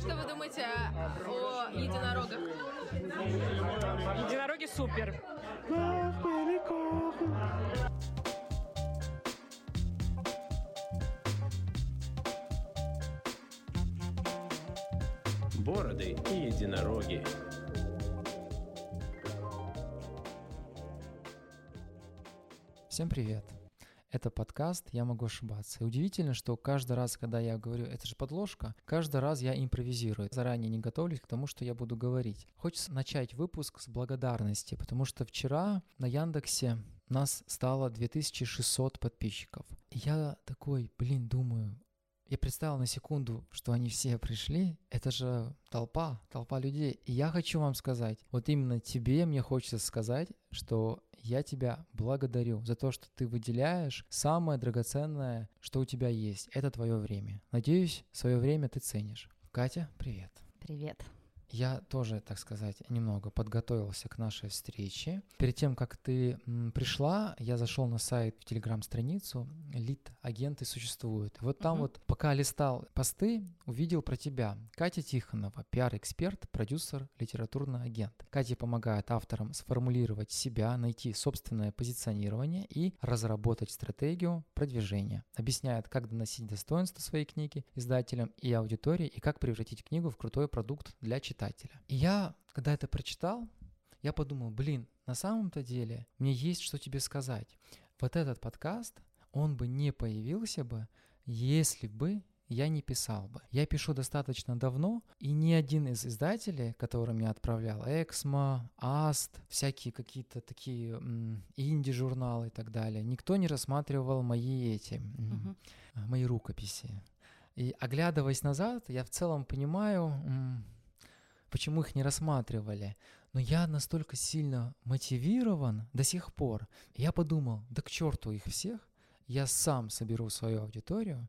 Что вы думаете о единорогах? Единороги супер. Бороды и единороги. Всем привет! Это подкаст «Я могу ошибаться». И удивительно, что каждый раз, когда я говорю «это же подложка», каждый раз я импровизирую. Заранее не готовлюсь к тому, что я буду говорить. Хочется начать выпуск с благодарности, потому что вчера на Яндексе нас стало 2600 подписчиков. И я такой, блин, думаю, я представил на секунду, что они все пришли. Это же толпа, толпа людей. И я хочу вам сказать, вот именно тебе мне хочется сказать, что я тебя благодарю за то, что ты выделяешь самое драгоценное, что у тебя есть. Это твое время. Надеюсь, свое время ты ценишь. Катя, привет. Привет. Я тоже, так сказать, немного подготовился к нашей встрече. Перед тем, как ты пришла, я зашел на сайт в телеграм-страницу «Лид агенты существуют». вот там uh-huh. вот, пока листал посты, увидел про тебя. Катя Тихонова, пиар-эксперт, продюсер, литературный агент. Катя помогает авторам сформулировать себя, найти собственное позиционирование и разработать стратегию продвижения. Объясняет, как доносить достоинство своей книги издателям и аудитории, и как превратить книгу в крутой продукт для читателей читателя. И я, когда это прочитал, я подумал, блин, на самом-то деле мне есть что тебе сказать. Вот этот подкаст, он бы не появился бы, если бы я не писал бы. Я пишу достаточно давно, и ни один из издателей, которым я отправлял, Эксмо, Аст, всякие какие-то такие инди-журналы и так далее, никто не рассматривал мои эти, угу. мои рукописи. И оглядываясь назад, я в целом понимаю, почему их не рассматривали. Но я настолько сильно мотивирован до сих пор. Я подумал, да к черту их всех, я сам соберу свою аудиторию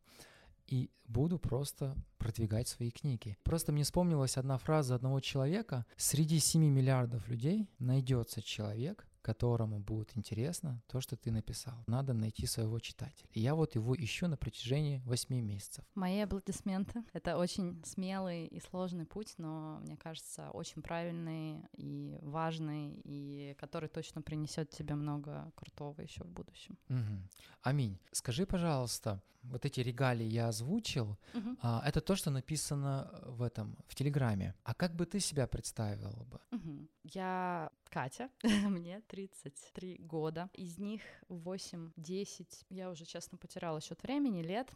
и буду просто продвигать свои книги. Просто мне вспомнилась одна фраза одного человека. Среди 7 миллиардов людей найдется человек, которому будет интересно то, что ты написал. Надо найти своего читателя. И я вот его ищу на протяжении 8 месяцев. Мои аплодисменты. Это очень смелый и сложный путь, но, мне кажется, очень правильный и важный, и который точно принесет тебе много крутого еще в будущем. Угу. Аминь. Скажи, пожалуйста, вот эти регалии я озвучил, угу. а, это то, что написано в этом, в Телеграме. А как бы ты себя представила бы? Угу. Я Катя, мне 33 года. Из них 8-10, я уже, честно, потеряла счет времени, лет.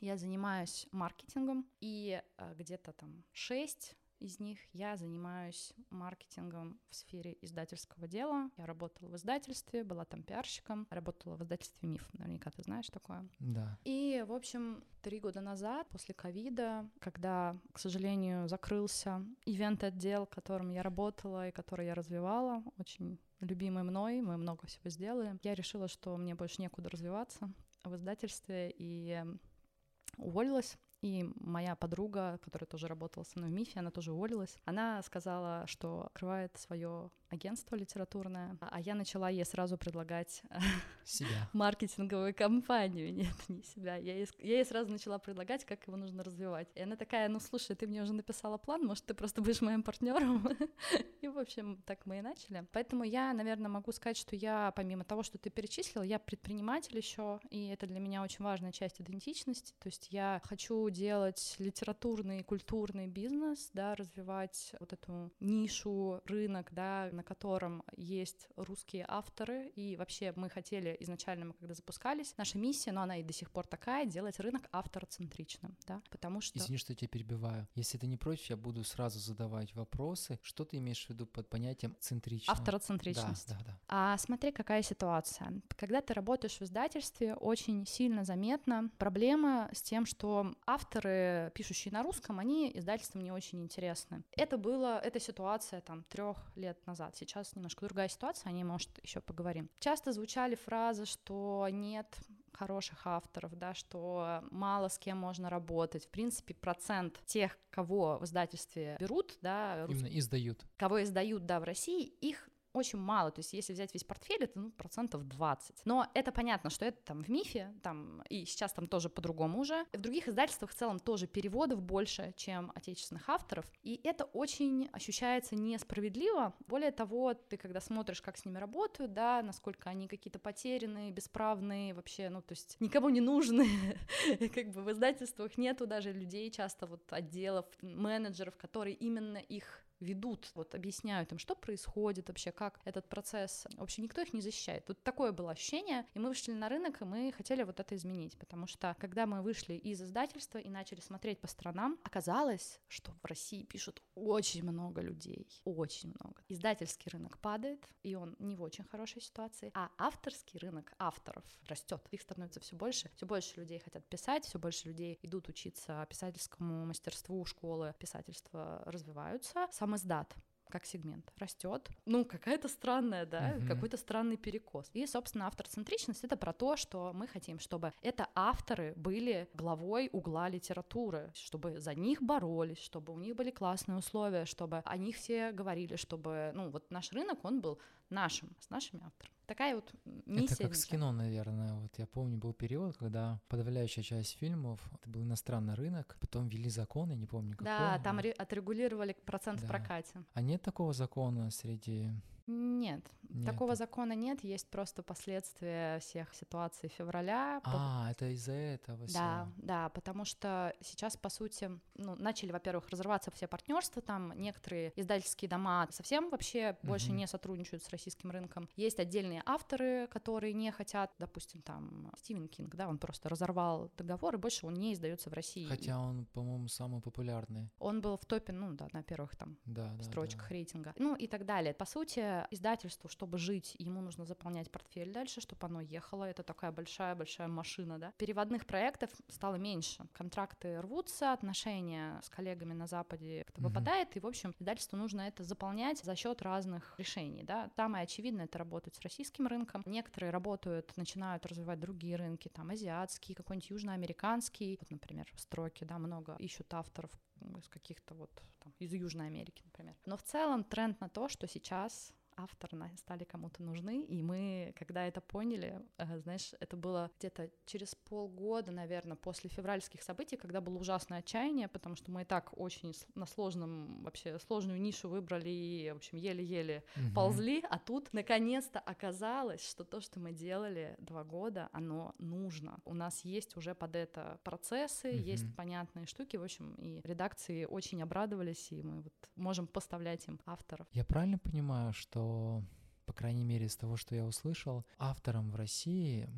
Я занимаюсь маркетингом, и э, где-то там 6 из них я занимаюсь маркетингом в сфере издательского дела. Я работала в издательстве, была там пиарщиком, работала в издательстве «Миф», наверняка ты знаешь такое. Да. И, в общем, три года назад, после ковида, когда, к сожалению, закрылся ивент-отдел, которым я работала и который я развивала, очень любимый мной, мы много всего сделали, я решила, что мне больше некуда развиваться в издательстве, и уволилась и моя подруга, которая тоже работала со мной в МИФе, она тоже уволилась, она сказала, что открывает свое агентство литературное, а я начала ей сразу предлагать себя. маркетинговую компанию. Нет, не себя. Я ей, я ей сразу начала предлагать, как его нужно развивать. И она такая, ну слушай, ты мне уже написала план, может, ты просто будешь моим партнером. и, в общем, так мы и начали. Поэтому я, наверное, могу сказать, что я, помимо того, что ты перечислил, я предприниматель еще, и это для меня очень важная часть идентичности. То есть я хочу делать литературный, культурный бизнес, да, развивать вот эту нишу, рынок, да, на котором есть русские авторы, и вообще мы хотели изначально, мы когда запускались, наша миссия, но она и до сих пор такая, делать рынок автороцентричным, да, потому что... Извини, что я тебя перебиваю. Если ты не против, я буду сразу задавать вопросы. Что ты имеешь в виду под понятием центричность? Автороцентричность. Да, да, да. А смотри, какая ситуация. Когда ты работаешь в издательстве, очень сильно заметна проблема с тем, что автор авторы, пишущие на русском, они издательствам не очень интересны. Это было, эта ситуация там трех лет назад. Сейчас немножко другая ситуация, о ней, может, еще поговорим. Часто звучали фразы, что нет хороших авторов, да, что мало с кем можно работать. В принципе, процент тех, кого в издательстве берут, да, именно издают, кого издают, да, в России, их очень мало, то есть если взять весь портфель, это ну, процентов 20. Но это понятно, что это там в МИФе, там, и сейчас там тоже по-другому уже. В других издательствах в целом тоже переводов больше, чем отечественных авторов, и это очень ощущается несправедливо. Более того, ты когда смотришь, как с ними работают, да, насколько они какие-то потерянные, бесправные, вообще, ну, то есть никому не нужны, как бы в издательствах нету даже людей, часто вот отделов, менеджеров, которые именно их ведут, вот объясняют им, что происходит вообще, как этот процесс. Вообще никто их не защищает. Тут такое было ощущение, и мы вышли на рынок, и мы хотели вот это изменить, потому что когда мы вышли из издательства и начали смотреть по сторонам, оказалось, что в России пишут очень много людей, очень много. Издательский рынок падает, и он не в очень хорошей ситуации, а авторский рынок авторов растет. Их становится все больше, все больше людей хотят писать, все больше людей идут учиться писательскому мастерству, школы писательства развиваются. Сам издат как сегмент растет. Ну, какая-то странная, да, uh-huh. какой-то странный перекос. И, собственно, авторцентричность — это про то, что мы хотим, чтобы это авторы были главой угла литературы, чтобы за них боролись, чтобы у них были классные условия, чтобы о них все говорили, чтобы, ну, вот наш рынок, он был нашим, с нашими авторами. Такая вот миссия. Это как с кино, наверное. Вот я помню, был период, когда подавляющая часть фильмов, это был иностранный рынок, потом ввели законы, не помню какой. Да, там отрегулировали процент да. в прокате. А нет такого закона среди нет, нет, такого закона нет, есть просто последствия всех ситуаций февраля. А, это из-за этого. Да, да, потому что сейчас, по сути, ну, начали, во-первых, разрываться все партнерства, там некоторые издательские дома совсем вообще угу. больше не сотрудничают с российским рынком. Есть отдельные авторы, которые не хотят, допустим, там Стивен Кинг, да, он просто разорвал договор, и больше он не издается в России. Хотя он, по-моему, самый популярный. Он был в топе, ну да, на первых там да, строчках да. рейтинга. Ну и так далее. По сути, издательству, чтобы жить, ему нужно заполнять портфель дальше, чтобы оно ехало. Это такая большая-большая машина, да. Переводных проектов стало меньше. Контракты рвутся, отношения с коллегами на Западе как-то выпадает, и, в общем, издательству нужно это заполнять за счет разных решений, да. Самое очевидное — это работать с российским рынком. Некоторые работают, начинают развивать другие рынки, там, азиатский, какой-нибудь южноамериканский, вот, например, строки, да, много ищут авторов из каких-то вот там, из Южной Америки, например. Но в целом тренд на то, что сейчас авторы стали кому-то нужны, и мы, когда это поняли, э, знаешь, это было где-то через полгода, наверное, после февральских событий, когда было ужасное отчаяние, потому что мы и так очень на сложном, вообще сложную нишу выбрали и, в общем, еле-еле угу. ползли, а тут наконец-то оказалось, что то, что мы делали два года, оно нужно. У нас есть уже под это процессы, угу. есть понятные штуки, в общем, и редакции очень обрадовались, и мы вот можем поставлять им авторов. Я правильно понимаю, что что, по крайней мере, из того, что я услышал, авторам в России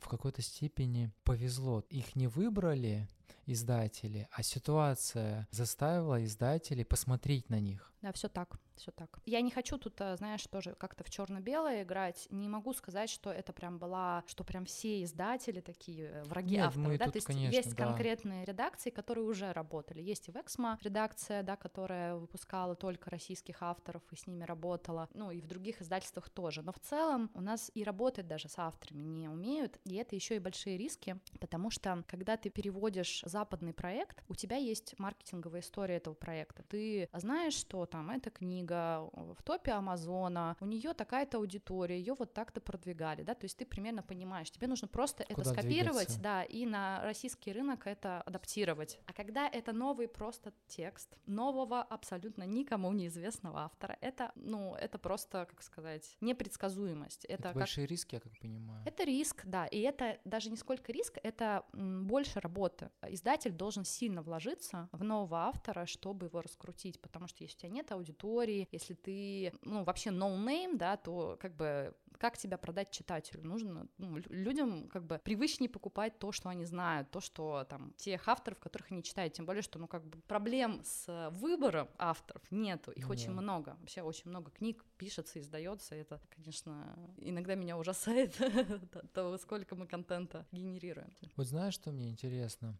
в какой-то степени повезло. Их не выбрали издатели, а ситуация заставила издателей посмотреть на них. Да, все так все так. Я не хочу тут, э, знаешь, тоже как-то в черно-белое играть. Не могу сказать, что это прям была, что прям все издатели такие э, враги Нет, авторов. да? тут, То есть конечно, есть да. конкретные редакции, которые уже работали. Есть и в Эксмо редакция, да, которая выпускала только российских авторов и с ними работала. Ну и в других издательствах тоже. Но в целом у нас и работать даже с авторами не умеют. И это еще и большие риски, потому что когда ты переводишь западный проект, у тебя есть маркетинговая история этого проекта. Ты знаешь, что там эта книга в топе Амазона, у нее такая-то аудитория, ее вот так-то продвигали, да, то есть ты примерно понимаешь, тебе нужно просто Куда это скопировать, двигаться? да, и на российский рынок это адаптировать. А когда это новый просто текст нового абсолютно никому неизвестного автора, это, ну, это просто, как сказать, непредсказуемость. Это, это как... большие риски, я как понимаю. Это риск, да, и это даже не сколько риск, это больше работы. Издатель должен сильно вложиться в нового автора, чтобы его раскрутить, потому что если у тебя нет аудитории, истории, если ты, ну, вообще no name, да, то как бы как тебя продать читателю? Нужно ну, людям как бы привычнее покупать то, что они знают, то, что там тех авторов, которых они читают, тем более, что ну как бы проблем с выбором авторов нету, их yeah. очень много, вообще очень много книг пишется, издается, это, конечно, иногда меня ужасает, то, сколько мы контента генерируем. Вот знаешь, что мне интересно?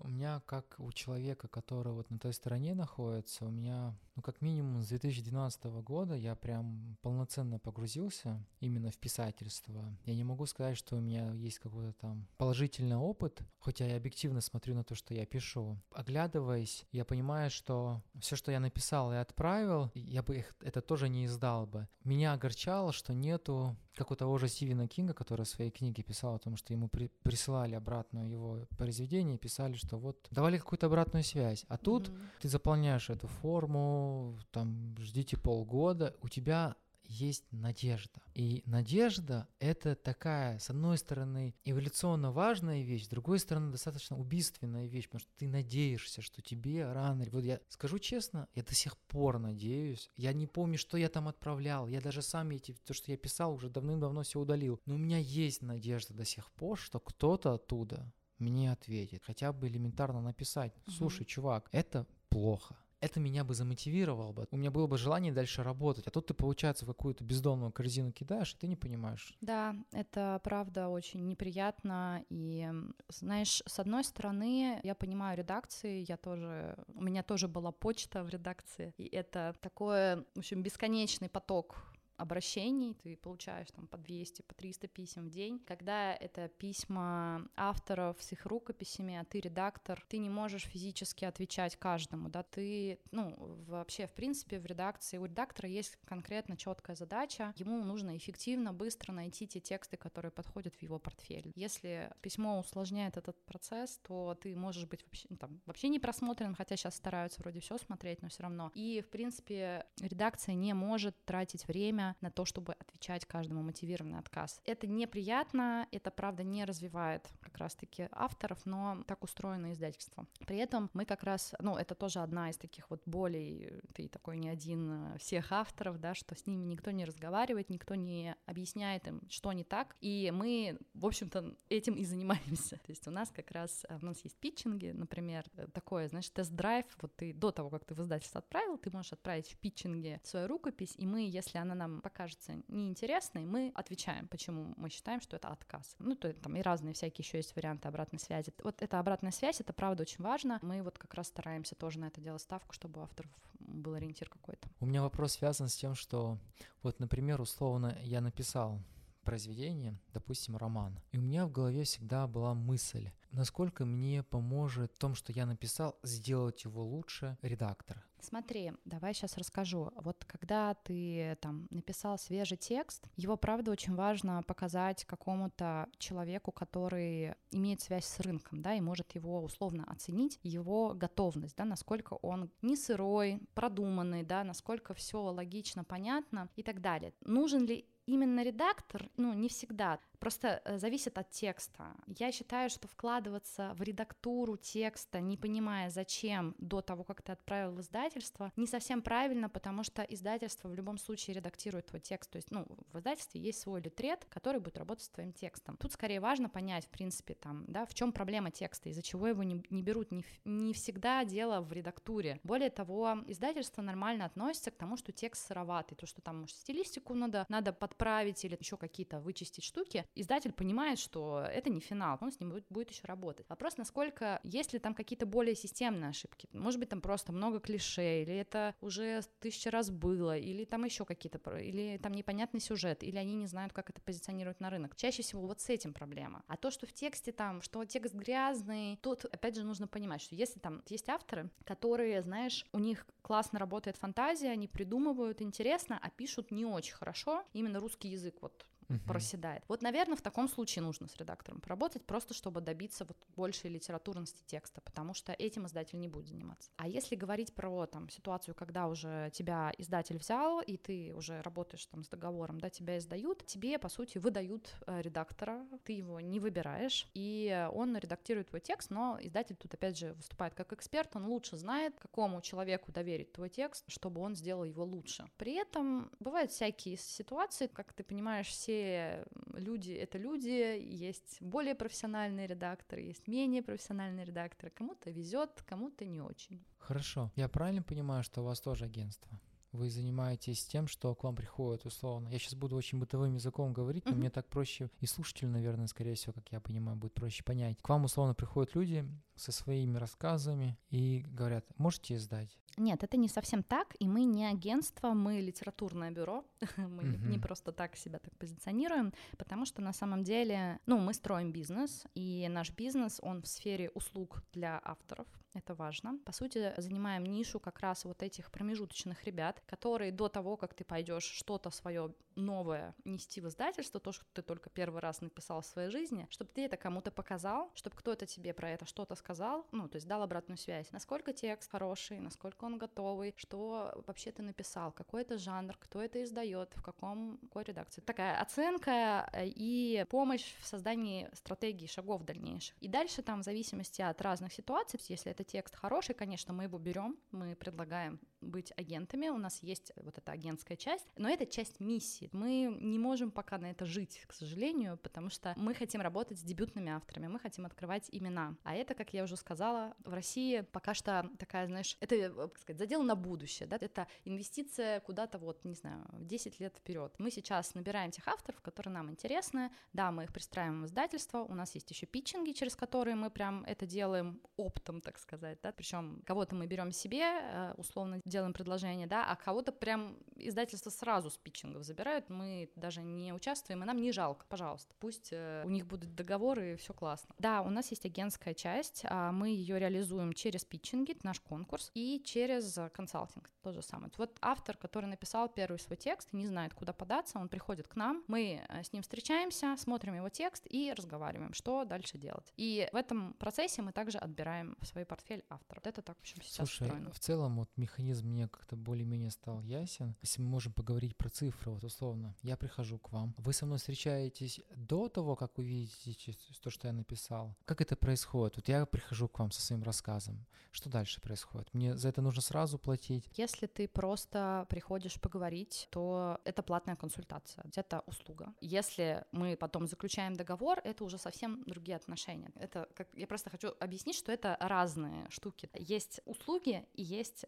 У меня, как у человека, который вот на той стороне находится, у меня, ну, как минимум с 2012 года я прям полноценно погрузился именно в писательство. Я не могу сказать, что у меня есть какой-то там положительный опыт, хотя я объективно смотрю на то, что я пишу. Оглядываясь, я понимаю, что все, что я написал и отправил, я бы их, это тоже не издал бы. Меня огорчало, что нету как у того же Стивена Кинга, который в своей книге писал о том, что ему при, присылали обратно его произведение и писали, что вот давали какую-то обратную связь. А тут mm-hmm. ты заполняешь эту форму, там ждите полгода, у тебя есть надежда. И надежда — это такая, с одной стороны, эволюционно важная вещь, с другой стороны, достаточно убийственная вещь, потому что ты надеешься, что тебе рано... Вот я скажу честно, я до сих пор надеюсь. Я не помню, что я там отправлял. Я даже сам эти, то, что я писал, уже давным-давно все удалил. Но у меня есть надежда до сих пор, что кто-то оттуда мне ответит. Хотя бы элементарно написать. Слушай, чувак, это плохо это меня бы замотивировало бы. У меня было бы желание дальше работать. А тут ты, получается, какую-то бездомную корзину кидаешь, и ты не понимаешь. Да, это правда очень неприятно. И, знаешь, с одной стороны, я понимаю редакции, я тоже, у меня тоже была почта в редакции, и это такое, в общем, бесконечный поток обращений, ты получаешь там по 200, по 300 писем в день. Когда это письма авторов с их рукописями, а ты редактор, ты не можешь физически отвечать каждому, да, ты, ну, вообще, в принципе, в редакции, у редактора есть конкретно четкая задача, ему нужно эффективно, быстро найти те тексты, которые подходят в его портфель. Если письмо усложняет этот процесс, то ты можешь быть вообще, ну, там, вообще не просмотрен, хотя сейчас стараются вроде все смотреть, но все равно. И, в принципе, редакция не может тратить время время на то, чтобы отвечать каждому мотивированный отказ. Это неприятно, это, правда, не развивает как раз-таки авторов, но так устроено издательство. При этом мы как раз, ну, это тоже одна из таких вот болей, ты такой не один э, всех авторов, да, что с ними никто не разговаривает, никто не объясняет им, что не так, и мы, в общем-то, этим и занимаемся. То есть у нас как раз, э, у нас есть питчинги, например, э, такое, знаешь, тест-драйв, вот ты до того, как ты в издательство отправил, ты можешь отправить в питчинге свою рукопись, и мы, если она нам покажется неинтересной, мы отвечаем, почему мы считаем, что это отказ. Ну, то там и разные всякие еще есть варианты обратной связи. Вот эта обратная связь, это правда очень важно. Мы вот как раз стараемся тоже на это делать ставку, чтобы у авторов был ориентир какой-то. У меня вопрос связан с тем, что вот, например, условно я написал произведение, допустим, роман. И у меня в голове всегда была мысль, насколько мне поможет в том, что я написал, сделать его лучше редактор. Смотри, давай сейчас расскажу. Вот когда ты там написал свежий текст, его правда очень важно показать какому-то человеку, который имеет связь с рынком, да, и может его условно оценить, его готовность, да, насколько он не сырой, продуманный, да, насколько все логично, понятно и так далее. Нужен ли именно редактор, ну, не всегда. Просто э, зависит от текста. Я считаю, что вкладываться в редактуру текста, не понимая зачем, до того, как ты отправил в издательство, не совсем правильно, потому что издательство в любом случае редактирует твой текст. То есть, ну, в издательстве есть свой литрет, который будет работать с твоим текстом. Тут скорее важно понять, в принципе, там, да, в чем проблема текста, из-за чего его не, не берут. Не, не всегда дело в редактуре. Более того, издательство нормально относится к тому, что текст сыроватый, то, что там, может, стилистику надо, надо подправить или еще какие-то вычистить штуки, издатель понимает, что это не финал, он с ним будет, будет еще работать. Вопрос, насколько, есть ли там какие-то более системные ошибки, может быть, там просто много клише, или это уже тысяча раз было, или там еще какие-то, или там непонятный сюжет, или они не знают, как это позиционировать на рынок. Чаще всего вот с этим проблема. А то, что в тексте там, что текст грязный, тут, опять же, нужно понимать, что если там есть авторы, которые, знаешь, у них классно работает фантазия, они придумывают интересно, а пишут не очень хорошо, именно русский язык вот угу. проседает. Вот, наверное, в таком случае нужно с редактором поработать, просто чтобы добиться вот большей литературности текста, потому что этим издатель не будет заниматься. А если говорить про там ситуацию, когда уже тебя издатель взял, и ты уже работаешь там с договором, да, тебя издают, тебе, по сути, выдают э, редактора, ты его не выбираешь, и он редактирует твой текст, но издатель тут, опять же, выступает как эксперт, он лучше знает, какому человеку доверить твой текст, чтобы он сделал его лучше. При этом бывают всякие ситуации, как ты понимаешь, все все люди — это люди, есть более профессиональные редакторы, есть менее профессиональные редакторы. Кому-то везет, кому-то не очень. Хорошо. Я правильно понимаю, что у вас тоже агентство? Вы занимаетесь тем, что к вам приходят условно. Я сейчас буду очень бытовым языком говорить, но мне так проще, и слушателю, наверное, скорее всего, как я понимаю, будет проще понять. К вам условно приходят люди со своими рассказами и говорят, можете издать? Нет, это не совсем так, и мы не агентство, мы литературное бюро, мы не- не просто так себя так позиционируем, потому что на самом деле, ну, мы строим бизнес, и наш бизнес, он в сфере услуг для авторов, это важно. По сути, занимаем нишу как раз вот этих промежуточных ребят, которые до того, как ты пойдешь что-то свое новое нести в издательство, то, что ты только первый раз написал в своей жизни, чтобы ты это кому-то показал, чтобы кто-то тебе про это что-то сказал, ну, то есть дал обратную связь. Насколько текст хороший, насколько он готовый, что вообще ты написал, какой это жанр, кто это издает, в каком, какой редакции. Такая оценка э, и помощь в создании стратегии шагов дальнейших. И дальше там в зависимости от разных ситуаций, если это текст хороший, конечно, мы его берем, мы предлагаем быть агентами, у нас есть вот эта агентская часть, но это часть миссии. Мы не можем пока на это жить, к сожалению, потому что мы хотим работать с дебютными авторами, мы хотим открывать имена. А это, как я уже сказала, в России пока что такая, знаешь, это, э, как сказать, задел на будущее, да, это инвестиция куда-то вот, не знаю, в 10 лет вперед. Мы сейчас набираем тех авторов, которые нам интересны, да, мы их пристраиваем в издательство, у нас есть еще питчинги, через которые мы прям это делаем оптом, так сказать, да, причем кого-то мы берем себе, э, условно делаем предложение, да, а кого-то прям издательство сразу с питчингов забирают, мы даже не участвуем, и нам не жалко, пожалуйста, пусть э, у них будут договоры, и все классно. Да, у нас есть агентская часть, а мы ее реализуем через питчинги, наш конкурс, и через э, консалтинг, то же самое. Вот автор, который написал первый свой текст не знает, куда податься, он приходит к нам, мы э, с ним встречаемся, смотрим его текст и разговариваем, что дальше делать. И в этом процессе мы также отбираем в свой портфель авторов. Вот это так, в общем, сейчас Слушай, устроено. в целом вот механизм мне как-то более-менее стал ясен. Если мы можем поговорить про цифры, вот условно, я прихожу к вам, вы со мной встречаетесь до того, как вы видите то, что я написал. Как это происходит? Вот я прихожу к вам со своим рассказом. Что дальше происходит? Мне за это нужно сразу платить? Если ты просто приходишь поговорить, то это платная консультация, это услуга. Если мы потом заключаем договор, это уже совсем другие отношения. Это как я просто хочу объяснить, что это разные штуки. Есть услуги и есть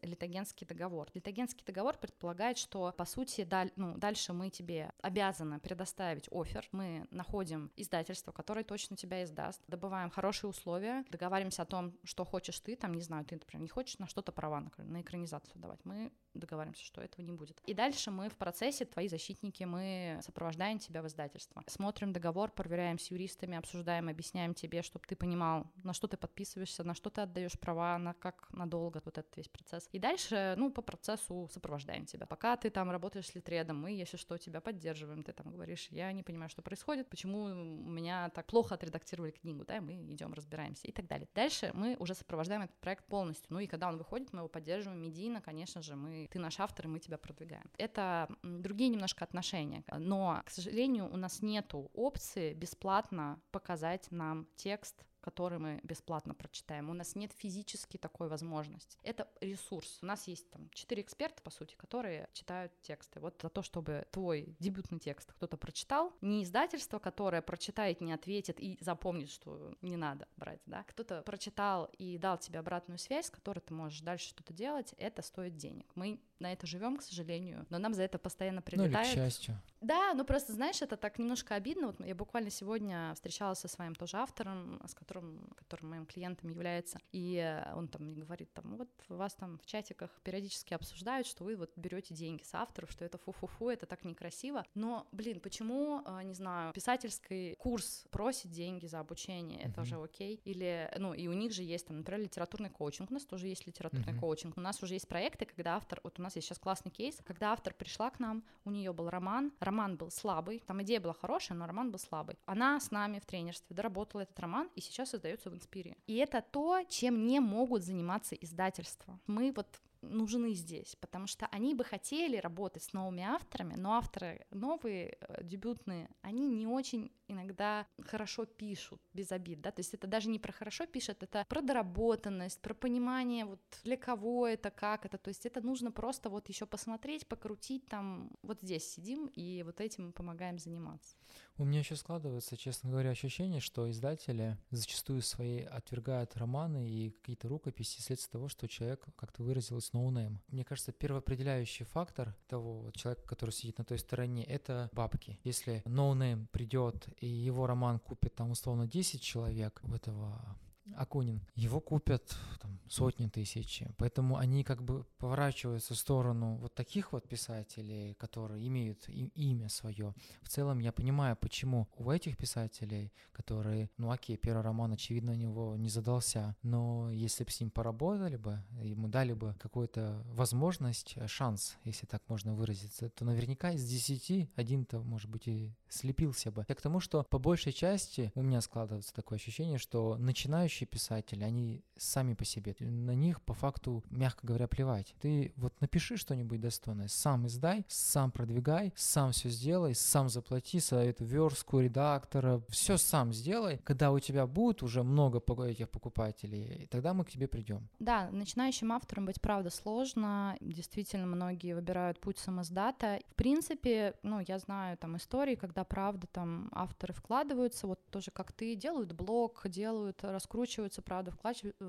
литагенский договор. Литагенский договор предполагает, что по сути даль- ну, дальше мы тебе обязаны предоставить офер. Мы находим издательство, которое точно тебя издаст, добываем хорошие условия, договариваемся о том, что хочешь ты, там, не знаю, ты, например, не хочешь на что-то права на, на экранизацию давать. Мы договариваемся, что этого не будет. И дальше мы в процессе, твои защитники, мы сопровождаем тебя в издательство. Смотрим договор, проверяем с юристами, обсуждаем, объясняем тебе, чтобы ты понимал, на что ты подписываешься, на что ты отдаешь права, на как надолго вот этот весь процесс. И дальше, ну, по процессу сопровождаем тебя. Пока ты там работаешь с литредом, мы, если что, тебя поддерживаем. Ты там говоришь, я не понимаю, что происходит, почему у меня так плохо отредактировали книгу, да, мы идем, разбираемся и так далее. Дальше мы уже сопровождаем этот проект полностью. Ну и когда он выходит, мы его поддерживаем медийно, конечно же, мы, ты наш автор, и мы тебя продвигаем. Это другие немножко отношения, но, к сожалению, у нас нету опции бесплатно показать нам текст который мы бесплатно прочитаем. У нас нет физически такой возможности. Это ресурс. У нас есть там четыре эксперта, по сути, которые читают тексты. Вот за то, чтобы твой дебютный текст кто-то прочитал, не издательство, которое прочитает, не ответит и запомнит, что не надо брать, да. Кто-то прочитал и дал тебе обратную связь, с которой ты можешь дальше что-то делать, это стоит денег. Мы на это живем, к сожалению, но нам за это постоянно Ну или к прилетает. счастью. Да, ну просто, знаешь, это так немножко обидно. Вот я буквально сегодня встречалась со своим тоже автором, с которым, которым моим клиентом является, и э, он там мне говорит, там, вот вас там в чатиках периодически обсуждают, что вы вот берете деньги с авторов, что это фу-фу-фу, это так некрасиво. Но, блин, почему, э, не знаю, писательский курс просит деньги за обучение, это же окей? Или, ну, и у них же есть там, например, литературный коучинг, у нас тоже есть литературный Мгм. коучинг, у нас уже есть проекты, когда автор, вот у нас есть сейчас классный кейс, когда автор пришла к нам, у нее был роман, роман был слабый, там идея была хорошая, но роман был слабый. Она с нами в тренерстве доработала этот роман и сейчас издается в Инспире. И это то, чем не могут заниматься издательства. Мы вот нужны здесь, потому что они бы хотели работать с новыми авторами, но авторы новые, э, дебютные, они не очень иногда хорошо пишут, без обид, да, то есть это даже не про хорошо пишет, это про доработанность, про понимание, вот для кого это, как это, то есть это нужно просто вот еще посмотреть, покрутить там, вот здесь сидим и вот этим помогаем заниматься. У меня еще складывается, честно говоря, ощущение, что издатели зачастую свои отвергают романы и какие-то рукописи вследствие того, что человек, как то выразилось, noname. Мне кажется, первоопределяющий фактор того человека, который сидит на той стороне, это бабки. Если noname придет и его роман купит там условно 10 человек, в этого Акунин, его купят там, сотни тысяч. Поэтому они как бы поворачиваются в сторону вот таких вот писателей, которые имеют и, имя свое. В целом я понимаю, почему у этих писателей, которые, ну окей, первый роман, очевидно, у него не задался, но если бы с ним поработали бы, ему дали бы какую-то возможность, э, шанс, если так можно выразиться, то наверняка из десяти один-то, может быть, и слепился бы. Я к тому, что по большей части у меня складывается такое ощущение, что начинающие писатели, они сами по себе, на них по факту, мягко говоря, плевать. Ты вот напиши что-нибудь достойное, сам издай, сам продвигай, сам все сделай, сам заплати за эту верстку редактора, все сам сделай. Когда у тебя будет уже много этих покупателей, тогда мы к тебе придем. Да, начинающим автором быть правда сложно. Действительно, многие выбирают путь самоздата. В принципе, ну, я знаю там истории, когда правда там авторы вкладываются, вот тоже как ты, делают блог, делают, раскручиваются, правда,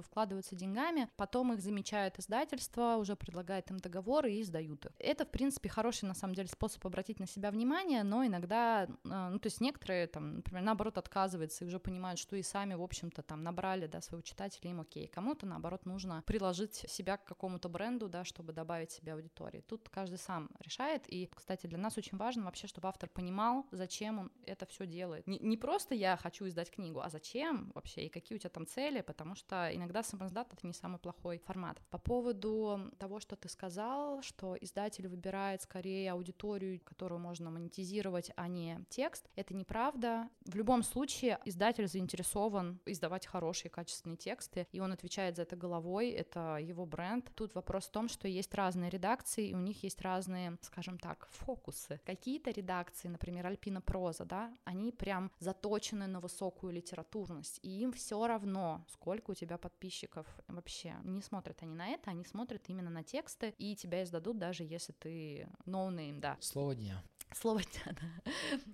вкладываются деньгами, потом их замечают издательство, уже предлагает им договоры и издают их. Это, в принципе, хороший, на самом деле, способ обратить на себя внимание, но иногда, э, ну, то есть некоторые, там, например, наоборот, отказываются и уже понимают, что и сами, в общем-то, там, набрали, да, своего читателя, им окей. Кому-то, наоборот, нужно приложить себя к какому-то бренду, да, чтобы добавить себе аудитории. Тут каждый сам решает, и, кстати, для нас очень важно вообще, чтобы автор понимал, зачем он это все делает. Не, не просто я хочу издать книгу, а зачем вообще, и какие у тебя там цели, потому что иногда самоздат — это не самый плохой формат. По поводу того, что ты сказал, что издатель выбирает скорее аудиторию, которую можно монетизировать, а не текст, это неправда. В любом случае издатель заинтересован издавать хорошие, качественные тексты, и он отвечает за это головой, это его бренд. Тут вопрос в том, что есть разные редакции, и у них есть разные, скажем так, фокусы. Какие-то редакции, например, Альпина Проза, да, они прям заточены на высокую литературность, и им все равно, сколько у тебя подписчиков вообще. Не смотрят они на это, они смотрят именно на тексты, и тебя издадут, даже если ты noname, ну да. Слово дня. Слово дня, да.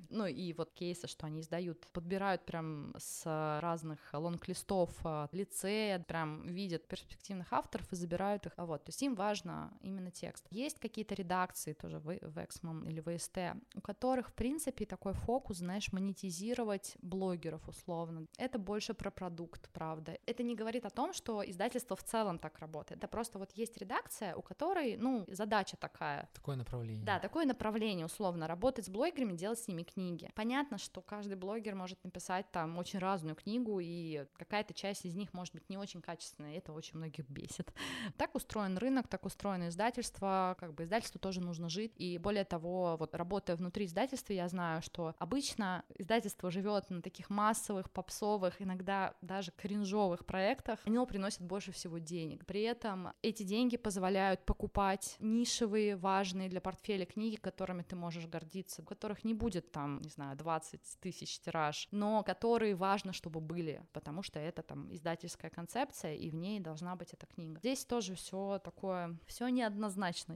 Ну и вот кейсы, что они издают, подбирают прям с разных лонг-листов а, лицея, прям видят перспективных авторов и забирают их. Вот, то есть им важно именно текст. Есть какие-то редакции тоже в, в Эксмо или в АСТ, у которых, в принципе, такой фокус, знаешь, монетизировать блогеров условно. Это больше про продукт, правда. Это не говорит о том, что издательство в целом так работает. Это просто вот есть редакция, у которой, ну, задача такая. Такое направление. Да, такое направление, условно, работать с блогерами, делать с ними книги. Понятно, что каждый блогер может написать там очень разную книгу, и какая-то часть из них может быть не очень качественная, и это очень многих бесит. Так устроен рынок, так устроено издательство, как бы издательству тоже нужно жить, и более того, вот работая внутри издательства, я знаю, что обычно издательство живет на таких массовых, попсовых, иногда даже кринжовых проектах, оно приносит больше всего денег. При этом эти деньги позволяют покупать нишевые, важные для портфеля книги, которыми ты можешь гордиться, у которых не будет там, не знаю, 20 тысяч тираж, но которые важно, чтобы были, потому что это там издательская концепция, и в ней должна быть эта книга. Здесь тоже все такое, все неоднозначно.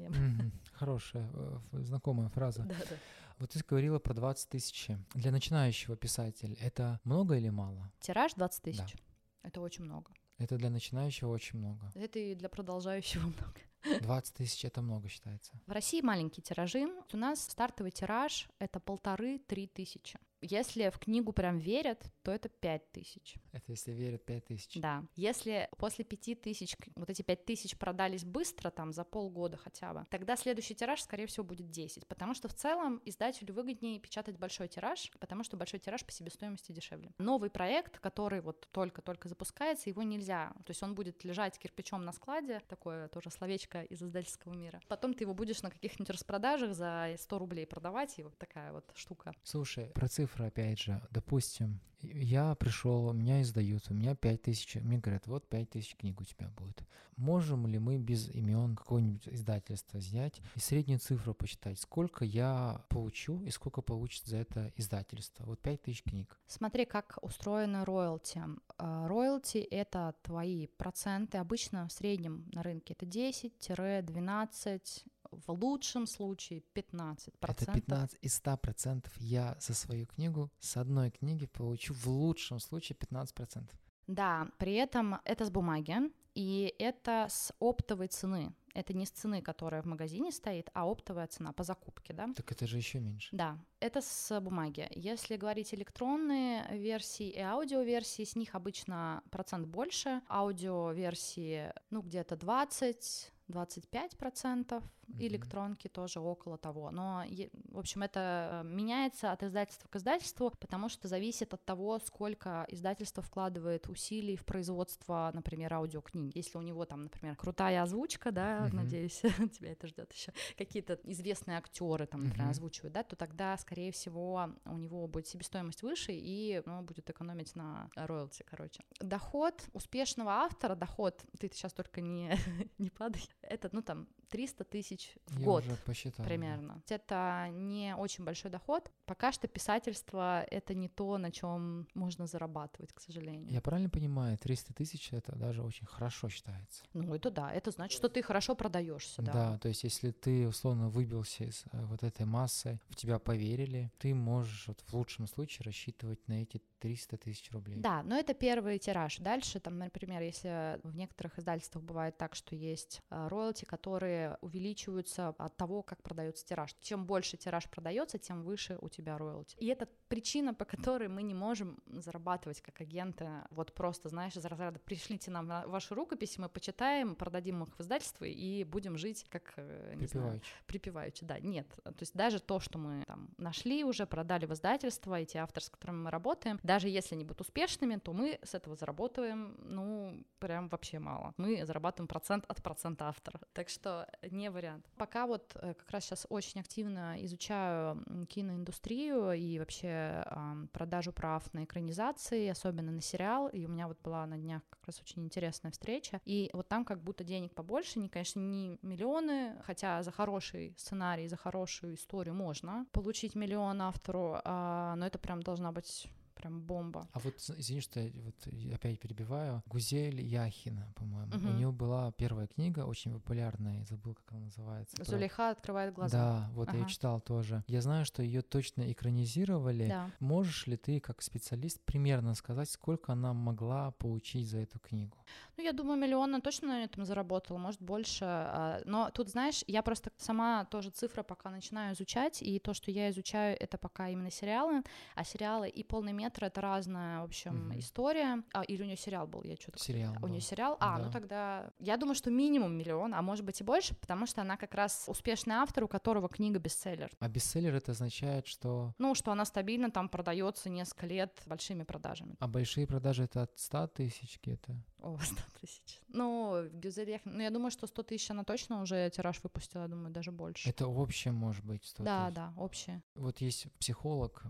Хорошая, э, знакомая фраза. Да, да. Вот ты говорила про 20 тысяч. Для начинающего писателя это много или мало? Тираж 20 тысяч. Да. Это очень много. Это для начинающего очень много. Это и для продолжающего много. 20 тысяч это много считается. В России маленькие тиражи. У нас стартовый тираж это полторы-три тысячи. Если в книгу прям верят, то это пять тысяч. Это если верят пять тысяч. Да. Если после пяти тысяч вот эти пять тысяч продались быстро, там за полгода хотя бы, тогда следующий тираж, скорее всего, будет 10. Потому что в целом издателю выгоднее печатать большой тираж, потому что большой тираж по себестоимости дешевле. Новый проект, который вот только-только запускается, его нельзя. То есть он будет лежать кирпичом на складе, такое тоже словечко из издательского мира. Потом ты его будешь на каких-нибудь распродажах за 100 рублей продавать, и вот такая вот штука. Слушай, про цифры цифра, опять же, допустим, я пришел, меня издают, у меня 5000, мне говорят, вот 5000 книг у тебя будет. Можем ли мы без имен какое-нибудь издательство взять и среднюю цифру посчитать, сколько я получу и сколько получит за это издательство? Вот 5000 книг. Смотри, как устроено роялти. А, роялти — это твои проценты, обычно в среднем на рынке это 10-12, в лучшем случае 15%. Это 15 из 100% я за свою книгу с одной книги получу в лучшем случае 15%. Да, при этом это с бумаги, и это с оптовой цены. Это не с цены, которая в магазине стоит, а оптовая цена по закупке, да? Так это же еще меньше. Да, это с бумаги. Если говорить электронные версии и аудиоверсии, с них обычно процент больше. Аудиоверсии, ну, где-то 20, 25%, mm-hmm. Электронки тоже около того. Но, в общем, это э, меняется от издательства к издательству, потому что зависит от того, сколько издательство вкладывает усилий в производство, например, аудиокниги. Если у него там, например, крутая озвучка, да, надеюсь, тебя это ждет еще, какие-то известные актеры там, например, озвучивают, да, то тогда, скорее всего, у него будет себестоимость выше, и он будет экономить на роялти, короче. Доход успешного автора, доход, ты сейчас только не, не падай, это, ну, там, 300 тысяч в Я год уже посчитал, примерно. Да. Это не очень большой доход. Пока что писательство — это не то, на чем можно зарабатывать, к сожалению. Я правильно понимаю, 300 тысяч — это даже очень хорошо считается? Ну, это да, это значит, что ты хорошо продаешься, да. Да, то есть если ты, условно, выбился из э, вот этой массы, в тебя поверили, ты можешь вот, в лучшем случае рассчитывать на эти 300 тысяч рублей. Да, но это первый тираж. Дальше, там, например, если в некоторых издательствах бывает так, что есть э, роялти, которые увеличиваются от того, как продается тираж. Чем больше тираж продается, тем выше у тебя роялти. И это причина, по которой мы не можем зарабатывать как агенты. Вот просто, знаешь, из разряда пришлите нам ваши рукописи, мы почитаем, продадим их в издательство и будем жить как, э, не припеваючи. знаю, припеваючи. Да, нет. То есть даже то, что мы там нашли уже, продали в издательство, эти авторы, с которыми мы работаем, даже если они будут успешными, то мы с этого заработаем, ну, прям вообще мало. Мы зарабатываем процент от процента автора. Так что не вариант. Пока вот э, как раз сейчас очень активно изучаю киноиндустрию и вообще продажу прав на экранизации, особенно на сериал. И у меня вот была на днях как раз очень интересная встреча. И вот там как будто денег побольше, не, конечно, не миллионы, хотя за хороший сценарий, за хорошую историю можно получить миллион автору, э, но это прям должна быть прям бомба. А вот, извини, что я вот опять перебиваю. Гузель Яхина, по-моему. Мгм. У нее была первая книга, очень популярная, забыл, как она называется. про- Зулейха открывает глаза. Да, вот я Ага. читал тоже. Я знаю, что ее точно экранизировали. Да. Можешь ли ты, как специалист, примерно сказать, сколько она могла получить за эту книгу? Ну, я думаю, миллион она точно на этом заработала, может, больше. а, Но тут, знаешь, я просто сама тоже цифры пока начинаю изучать, и то, что я изучаю, это пока именно сериалы, а сериалы и полный метр — это разная, в общем, Мгм. история. А, или у нее сериал был, я что-то... Сериал У нее сериал? А, ну Да. тогда... Я думаю, что минимум миллион, а может быть и больше, потому что она как раз успешный автор, у которого книга бестселлер. А бестселлер это означает, что... Ну, что она стабильно там продается несколько лет большими продажами. А большие продажи это от 100 тысяч где-то? О, 100 тысяч. Ну, Гюзель Яхин, ну, я думаю, что 100 тысяч она точно уже тираж выпустила, я думаю, даже больше. Это общее может быть 100 Да, тысяч. да, общее. Вот есть психолог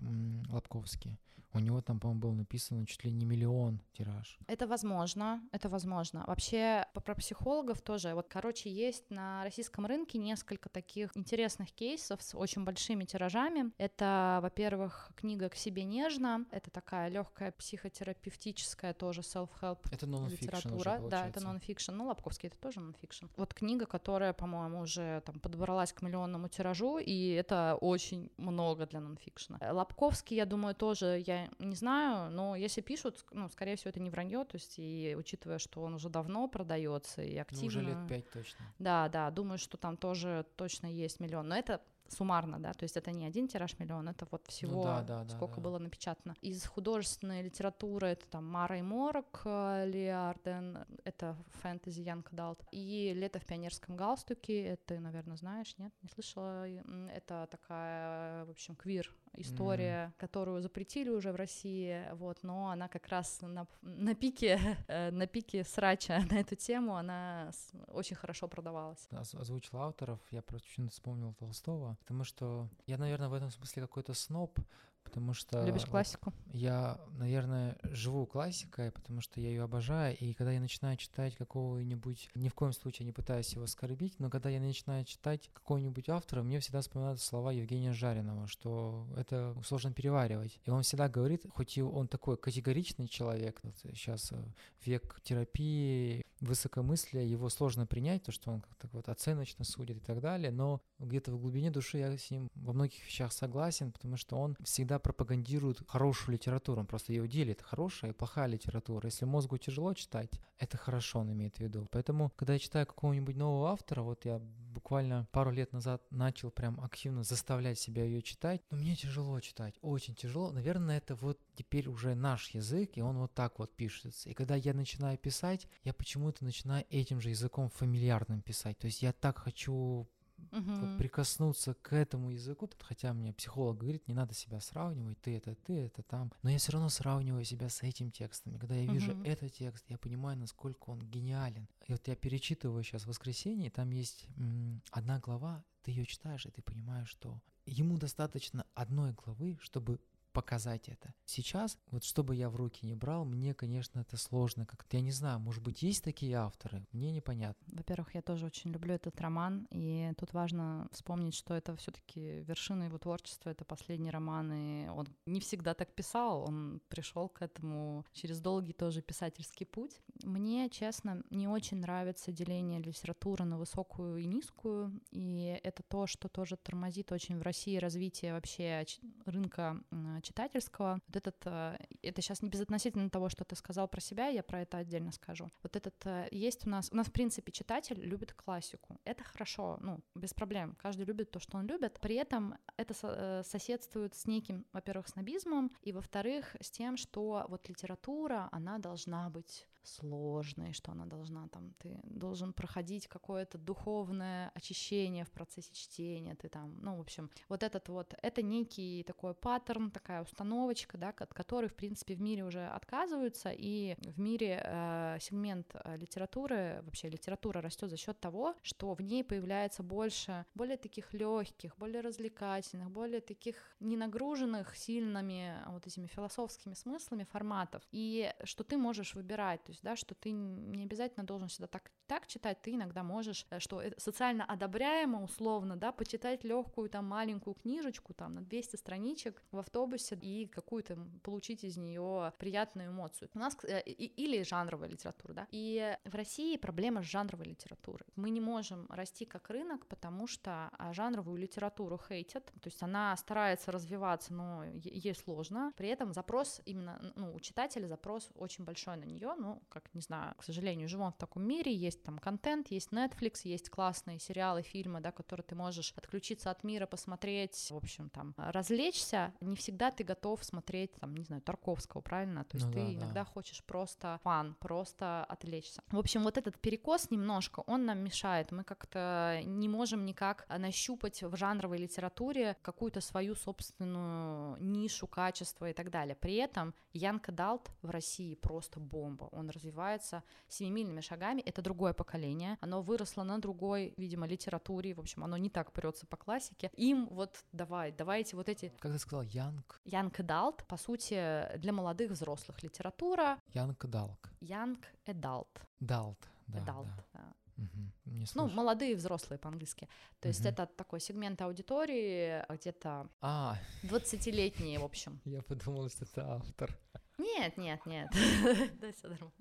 Лабковский. У него там, по-моему, было написано чуть ли не миллион тираж. Это возможно, это возможно. Вообще, про психологов тоже. Вот, короче, есть на российском рынке несколько таких интересных кейсов с очень большими тиражами. Это, во-первых, книга «К себе нежно». Это такая легкая психотерапевтическая тоже self-help Это литература. уже, да, это нон-фикшн. Ну, Лабковский это тоже нон-фикшн. Вот книга, которая, по-моему, уже там подобралась к миллионному тиражу, и это очень много для нон-фикшна. Лабковский, я думаю, тоже, я не знаю, но если пишут, ну, скорее всего, это не вранье, то есть, и учитывая, что он уже давно продается и Ну, активно. уже лет пять точно. Да, да, думаю, что там тоже точно есть миллион. Но это суммарно, да, то есть это не один тираж миллион, это вот всего Ну да, да, да, сколько да. было напечатано. Из художественной литературы это там Мара и Морок, э, Ли Арден, это фэнтези Янг Далт, и Лето в пионерском галстуке, это ты, наверное, знаешь, нет, не слышала, это такая, в общем, квир история, которую запретили уже в России, вот, но она как раз на, на пике, э, на пике срача на эту тему, она очень хорошо продавалась. Оз- Озвучил авторов, я просто вспомнил Толстого, потому что я, наверное, в этом смысле какой-то сноб, потому что... Любишь вот классику? Я, наверное, живу классикой, потому что я ее обожаю, и когда я начинаю читать какого-нибудь, ни в коем случае не пытаюсь его оскорбить, но когда я начинаю читать какого-нибудь автора, мне всегда вспоминаются слова Евгения Жаринова, что это сложно переваривать. И он всегда говорит, хоть и он такой категоричный человек, вот сейчас э, век терапии, высокомыслия, его сложно принять, то, что он как-то вот оценочно судит и так далее, но где-то в глубине души я с ним во многих вещах согласен, потому что он всегда пропагандирует хорошую литературу, он просто ее делит, хорошая и плохая литература. Если мозгу тяжело читать, это хорошо, он имеет в виду. Поэтому, когда я читаю какого-нибудь нового автора, вот я буквально пару лет назад начал прям активно заставлять себя ее читать, но мне тяжело читать, очень тяжело. Наверное, это вот теперь уже наш язык, и он вот так вот пишется. И когда я начинаю писать, я почему-то начинаю этим же языком фамильярным писать. То есть я так хочу Мгм. прикоснуться к этому языку, хотя мне психолог говорит, не надо себя сравнивать, ты это ты, это там, но я все равно сравниваю себя с этим текстом. И когда я вижу Мгм. этот текст, я понимаю, насколько он гениален. И вот я перечитываю сейчас «Воскресенье», и там есть м, одна глава, ты ее читаешь, и ты понимаешь, что ему достаточно одной главы, чтобы показать это. Сейчас, вот чтобы я в руки не брал, мне, конечно, это сложно. Как-то, я не знаю, может быть, есть такие авторы, мне непонятно. Во-первых, я тоже очень люблю этот роман, и тут важно вспомнить, что это все таки вершина его творчества, это последний роман, и он не всегда так писал, он пришел к этому через долгий тоже писательский путь. Мне, честно, не очень нравится деление литературы на высокую и низкую, и это то, что тоже тормозит очень в России развитие вообще рынка читательского. Вот этот, э, это сейчас не безотносительно того, что ты сказал про себя, я про это отдельно скажу. Вот этот э, есть у нас, у нас в принципе читатель любит классику. Это хорошо, ну, без проблем. Каждый любит то, что он любит. При этом это э, соседствует с неким, во-первых, снобизмом, и во-вторых, с тем, что вот литература, она должна быть сложной, что она должна там, ты должен проходить какое-то духовное очищение в процессе чтения, ты там, ну, в общем, вот этот вот, это некий такой паттерн, такая установочка, да, от которой, в принципе, в мире уже отказываются, и в мире э, сегмент э, литературы, вообще литература растет за счет того, что в ней появляется больше, более таких легких, более развлекательных, более таких не нагруженных сильными а, вот этими философскими смыслами форматов, и что ты можешь выбирать, то есть, да, что ты не обязательно должен всегда так, так читать, ты иногда можешь, э, что это социально одобряемо, условно, да, почитать легкую там маленькую книжечку там на 200 страничек в автобусе и какую-то получить из нее приятную эмоцию. У нас э, и- или жанровая литература, да. И в России проблема с жанровой литературой. Мы не можем расти как рынок, потому что а, жанровую литературу хейтят, то есть она старается развиваться, но ей сложно. При этом запрос именно, ну, у читателя запрос очень большой на нее, ну, как, не знаю, к сожалению, живем в таком мире, есть там контент, есть Netflix, есть классные сериалы, фильмы, да, которые ты можешь отключиться от мира, посмотреть, в общем, там, развлечься. Не всегда ты готов смотреть, там, не знаю, Тарковского, правильно? То есть Ну ты да, да. иногда хочешь просто фан, просто отвлечься. В общем, вот этот перекос немножко, он нам мешает. Мы как-то не можем никак нащупать в жанровой литературе какую-то свою собственную нишу, качество и так далее. При этом young adult в России просто бомба. Он развивается семимильными шагами. Это другое поколение. Оно выросло на другой, видимо, литературе. В общем, оно не так прется по классике. Им вот давай, давайте вот эти Как ты сказал, Young? Young adult, по сути, для молодых взрослых литература. Young adult. Young Adult. Adult. Да, adult. да. да. Мгм. Не Ну, молодые взрослые по-английски. То есть Мгм. это такой сегмент аудитории, где-то А, 20-летние, в общем. я подумал, что это автор. Нет, нет, нет. Да, всё нормально.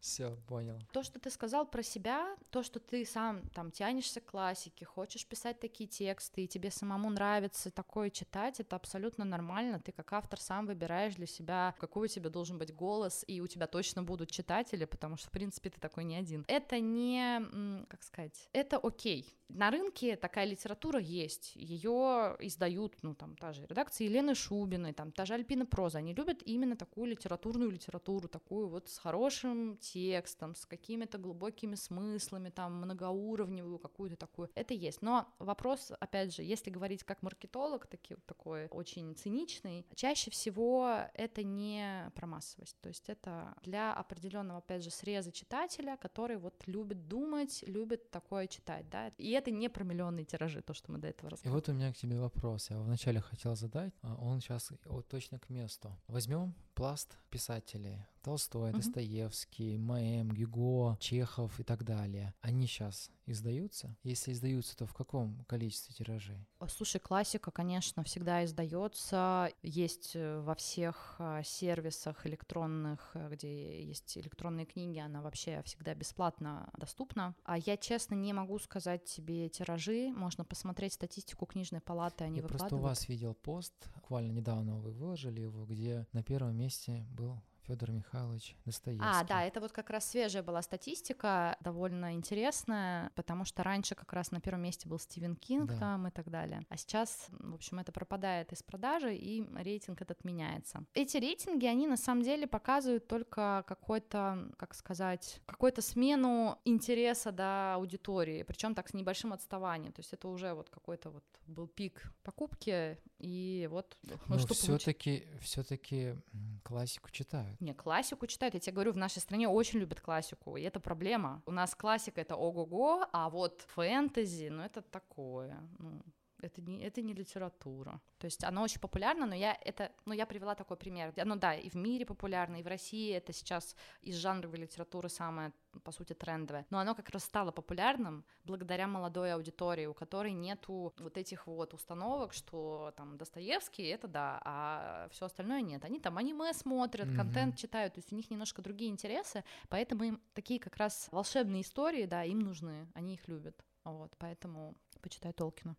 Все, понял. То, что ты сказал про себя, то, что ты сам там тянешься к классике, хочешь писать такие тексты, и тебе самому нравится такое читать, это абсолютно нормально. Ты как автор сам выбираешь для себя, какой у тебя должен быть голос, и у тебя точно будут читатели, потому что, в принципе, ты такой не один. Это не, как сказать, это окей. На рынке такая литература есть, ее издают, ну, там, та же редакция Елены Шубиной, там, та же Альпина Проза, они любят именно такую литературную литературу, такую вот с хорошим текстом, с какими-то глубокими смыслами, там, многоуровневую какую-то такую. Это есть. Но вопрос, опять же, если говорить как маркетолог, таки, такой очень циничный, чаще всего это не про массовость. То есть это для определенного, опять же, среза читателя, который вот любит думать, любит такое читать, да. И это не про миллионные тиражи, то, что мы до этого И рассказывали. вот у меня к тебе вопрос. Я вначале хотел задать, а он сейчас вот точно к месту. Возьмем пласт писателей. Толстой, Мгм. Достоевский, Маэм, Гюго, Чехов и так далее. Они сейчас издаются? Если издаются, то в каком количестве тиражей? Слушай, классика, конечно, всегда издается. Есть э, во всех а, сервисах электронных, э, где есть электронные книги, она вообще всегда бесплатно доступна. А я, честно, не могу сказать тебе тиражи. Можно посмотреть статистику книжной палаты, они Я просто у выкладывают. вас видел пост, буквально недавно вы выложили его, где на первом месте был Федор Михайлович Достоевский. А, да, это вот как раз свежая была статистика, довольно интересная, потому что раньше как раз на первом месте был Стивен Кинг Да. там и так далее. А сейчас, в общем, это пропадает из продажи, и рейтинг этот меняется. Эти рейтинги, они на самом деле показывают только какой-то, как сказать, какую-то смену интереса до аудитории, причем так с небольшим отставанием. То есть это уже вот какой-то вот был пик покупки, и вот Но что получ- все-таки, все-таки классику читают. Не, классику читают. Я тебе говорю, в нашей стране очень любят классику, и это проблема. У нас классика — это ого-го, а вот фэнтези, ну, это такое, ну, это не, это не литература. То есть оно очень популярно, но я это, ну, я привела такой пример. Оно, да, и в мире популярно, и в России это сейчас из жанровой литературы самое, по сути, трендовое. Но оно как раз стало популярным благодаря молодой аудитории, у которой нету вот этих вот установок, что там Достоевский, это да, а все остальное нет. Они там аниме смотрят, Мгм. контент читают, то есть у них немножко другие интересы, поэтому им такие как раз волшебные истории, да, им нужны, они их любят. Вот, поэтому почитай Толкина.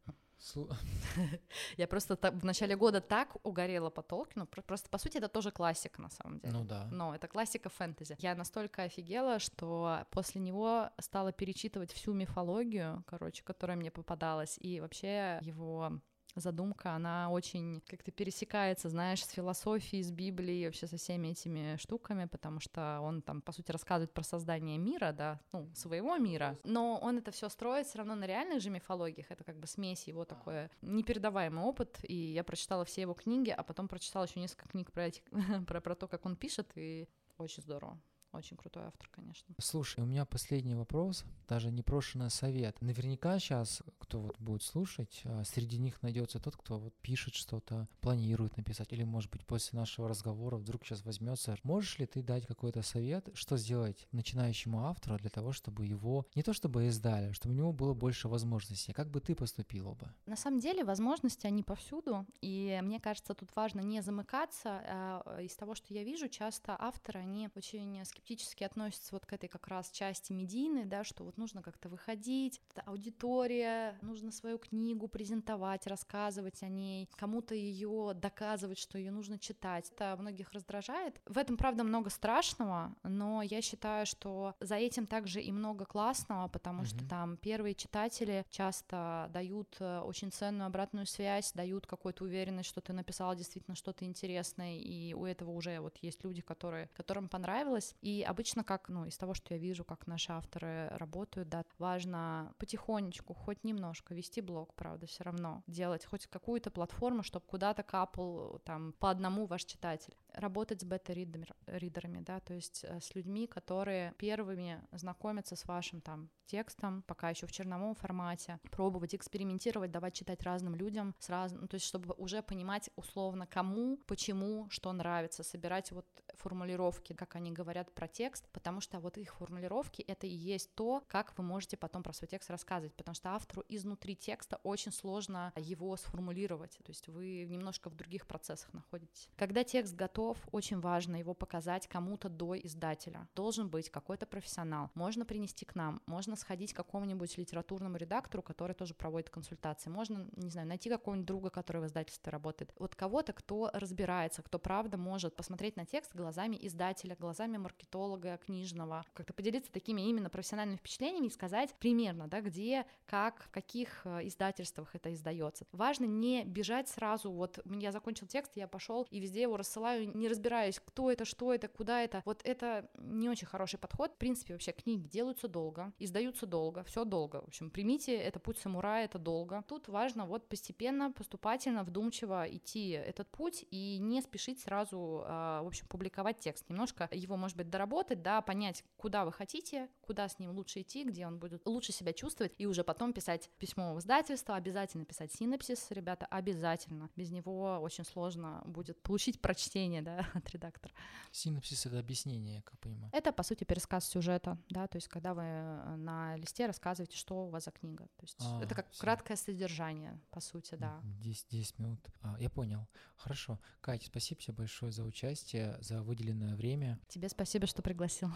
Я просто в начале года так угорела по Толкину, про- просто по сути это тоже классика на самом деле. Ну да. Но это классика фэнтези. Я настолько офигела, что после него стала перечитывать всю мифологию, короче, которая мне попадалась, и вообще его задумка, она очень как-то пересекается, знаешь, с философией, с Библией, вообще со всеми этими штуками, потому что он там, по сути, рассказывает про создание мира, да, ну, своего мира, но он это все строит все равно на реальных же мифологиях, это как бы смесь его такой непередаваемый опыт, и я прочитала все его книги, а потом прочитала еще несколько книг про, эти, про, про то, как он пишет, и очень здорово. Очень крутой автор, конечно. Слушай, у меня последний вопрос, даже непрошенный совет. Наверняка сейчас, кто вот будет слушать, а, среди них найдется тот, кто вот пишет что-то, планирует написать, или, может быть, после нашего разговора вдруг сейчас возьмется. Можешь ли ты дать какой-то совет, что сделать начинающему автору для того, чтобы его не то чтобы издали, а чтобы у него было больше возможностей? Как бы ты поступила бы? На самом деле возможности, они повсюду, и мне кажется, тут важно не замыкаться. А, Из того, что я вижу, часто авторы, они очень скептически относятся вот к этой как раз части медийной, да, что вот нужно как-то выходить, это аудитория, нужно свою книгу презентовать, рассказывать о ней, кому-то ее доказывать, что ее нужно читать. Это многих раздражает. В этом, правда, много страшного, но я считаю, что за этим также и много классного, потому что Мгм. там первые читатели часто дают э, очень ценную обратную связь, дают какую-то уверенность, что ты написал действительно что-то интересное, и у этого уже вот есть люди, которые, которым понравилось. И обычно, как, ну, из того, что я вижу, как наши авторы работают, да, важно потихонечку, хоть немножко вести блог, правда, все равно, делать хоть какую-то платформу, чтобы куда-то капал там по одному ваш читатель. Работать с бета-ридерами, да, то есть э, с людьми, которые первыми знакомятся с вашим там текстом, пока еще в черновом формате, пробовать экспериментировать, давать читать разным людям, с раз... ну, то есть чтобы уже понимать условно кому, почему, что нравится, собирать вот формулировки, как они говорят про текст, потому что вот их формулировки это и есть то, как вы можете потом про свой текст рассказывать, потому что автору изнутри текста очень сложно его сформулировать, то есть вы немножко в других процессах находитесь. Когда текст готов, очень важно его показать кому-то до издателя. Должен быть какой-то профессионал. Можно принести к нам, можно сходить к какому-нибудь литературному редактору, который тоже проводит консультации. Можно, не знаю, найти какого-нибудь друга, который в издательстве работает. Вот кого-то, кто разбирается, кто правда может посмотреть на текст глазами издателя, глазами маркетолога книжного, как-то поделиться такими именно профессиональными впечатлениями и сказать примерно, да, где, как, в каких э, издательствах это издается. Важно не бежать сразу, вот я закончил текст, я пошел и везде его рассылаю, не разбираясь, кто это, что это, куда это. Вот это не очень хороший подход. В принципе, вообще книги делаются долго, издаются долго, все долго. В общем, примите, это путь самурая, это долго. Тут важно вот постепенно, поступательно, вдумчиво идти этот путь и не спешить сразу, а, в общем, публиковать текст. Немножко его, может быть, доработать, да, понять, куда вы хотите, куда с ним лучше идти, где он будет лучше себя чувствовать, и уже потом писать письмо в издательство, обязательно писать синопсис, ребята, обязательно. Без него очень сложно будет получить прочтение, да, от редактора. Синопсис — это объяснение, я как понимаю. Это, по сути, пересказ сюжета, да, то есть когда вы э, на листе рассказываете, что у вас за книга. То есть А, это как всё. краткое содержание, по сути, да. 10, 10 минут. А, я понял. Хорошо. Катя, спасибо тебе большое за участие, за выделенное время. Тебе спасибо, что пригласил.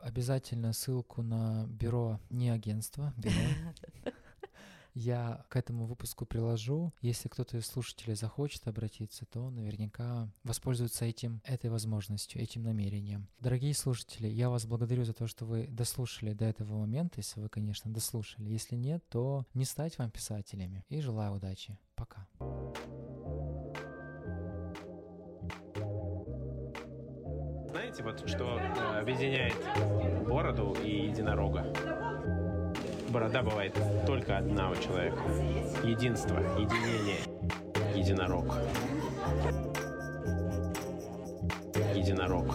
Обязательно ссылку на бюро, не агентство, бюро. Я к этому выпуску приложу. Если кто-то из слушателей захочет обратиться, то наверняка воспользуется этим, этой возможностью, этим намерением. Дорогие слушатели, я вас благодарю за то, что вы дослушали до этого момента, если вы, конечно, дослушали. Если нет, то не стать вам писателями. И желаю удачи. Пока. Знаете, вот что э, объединяет бороду и единорога? Борода бывает только одна у человека. Единство, единение. Единорог. Единорог.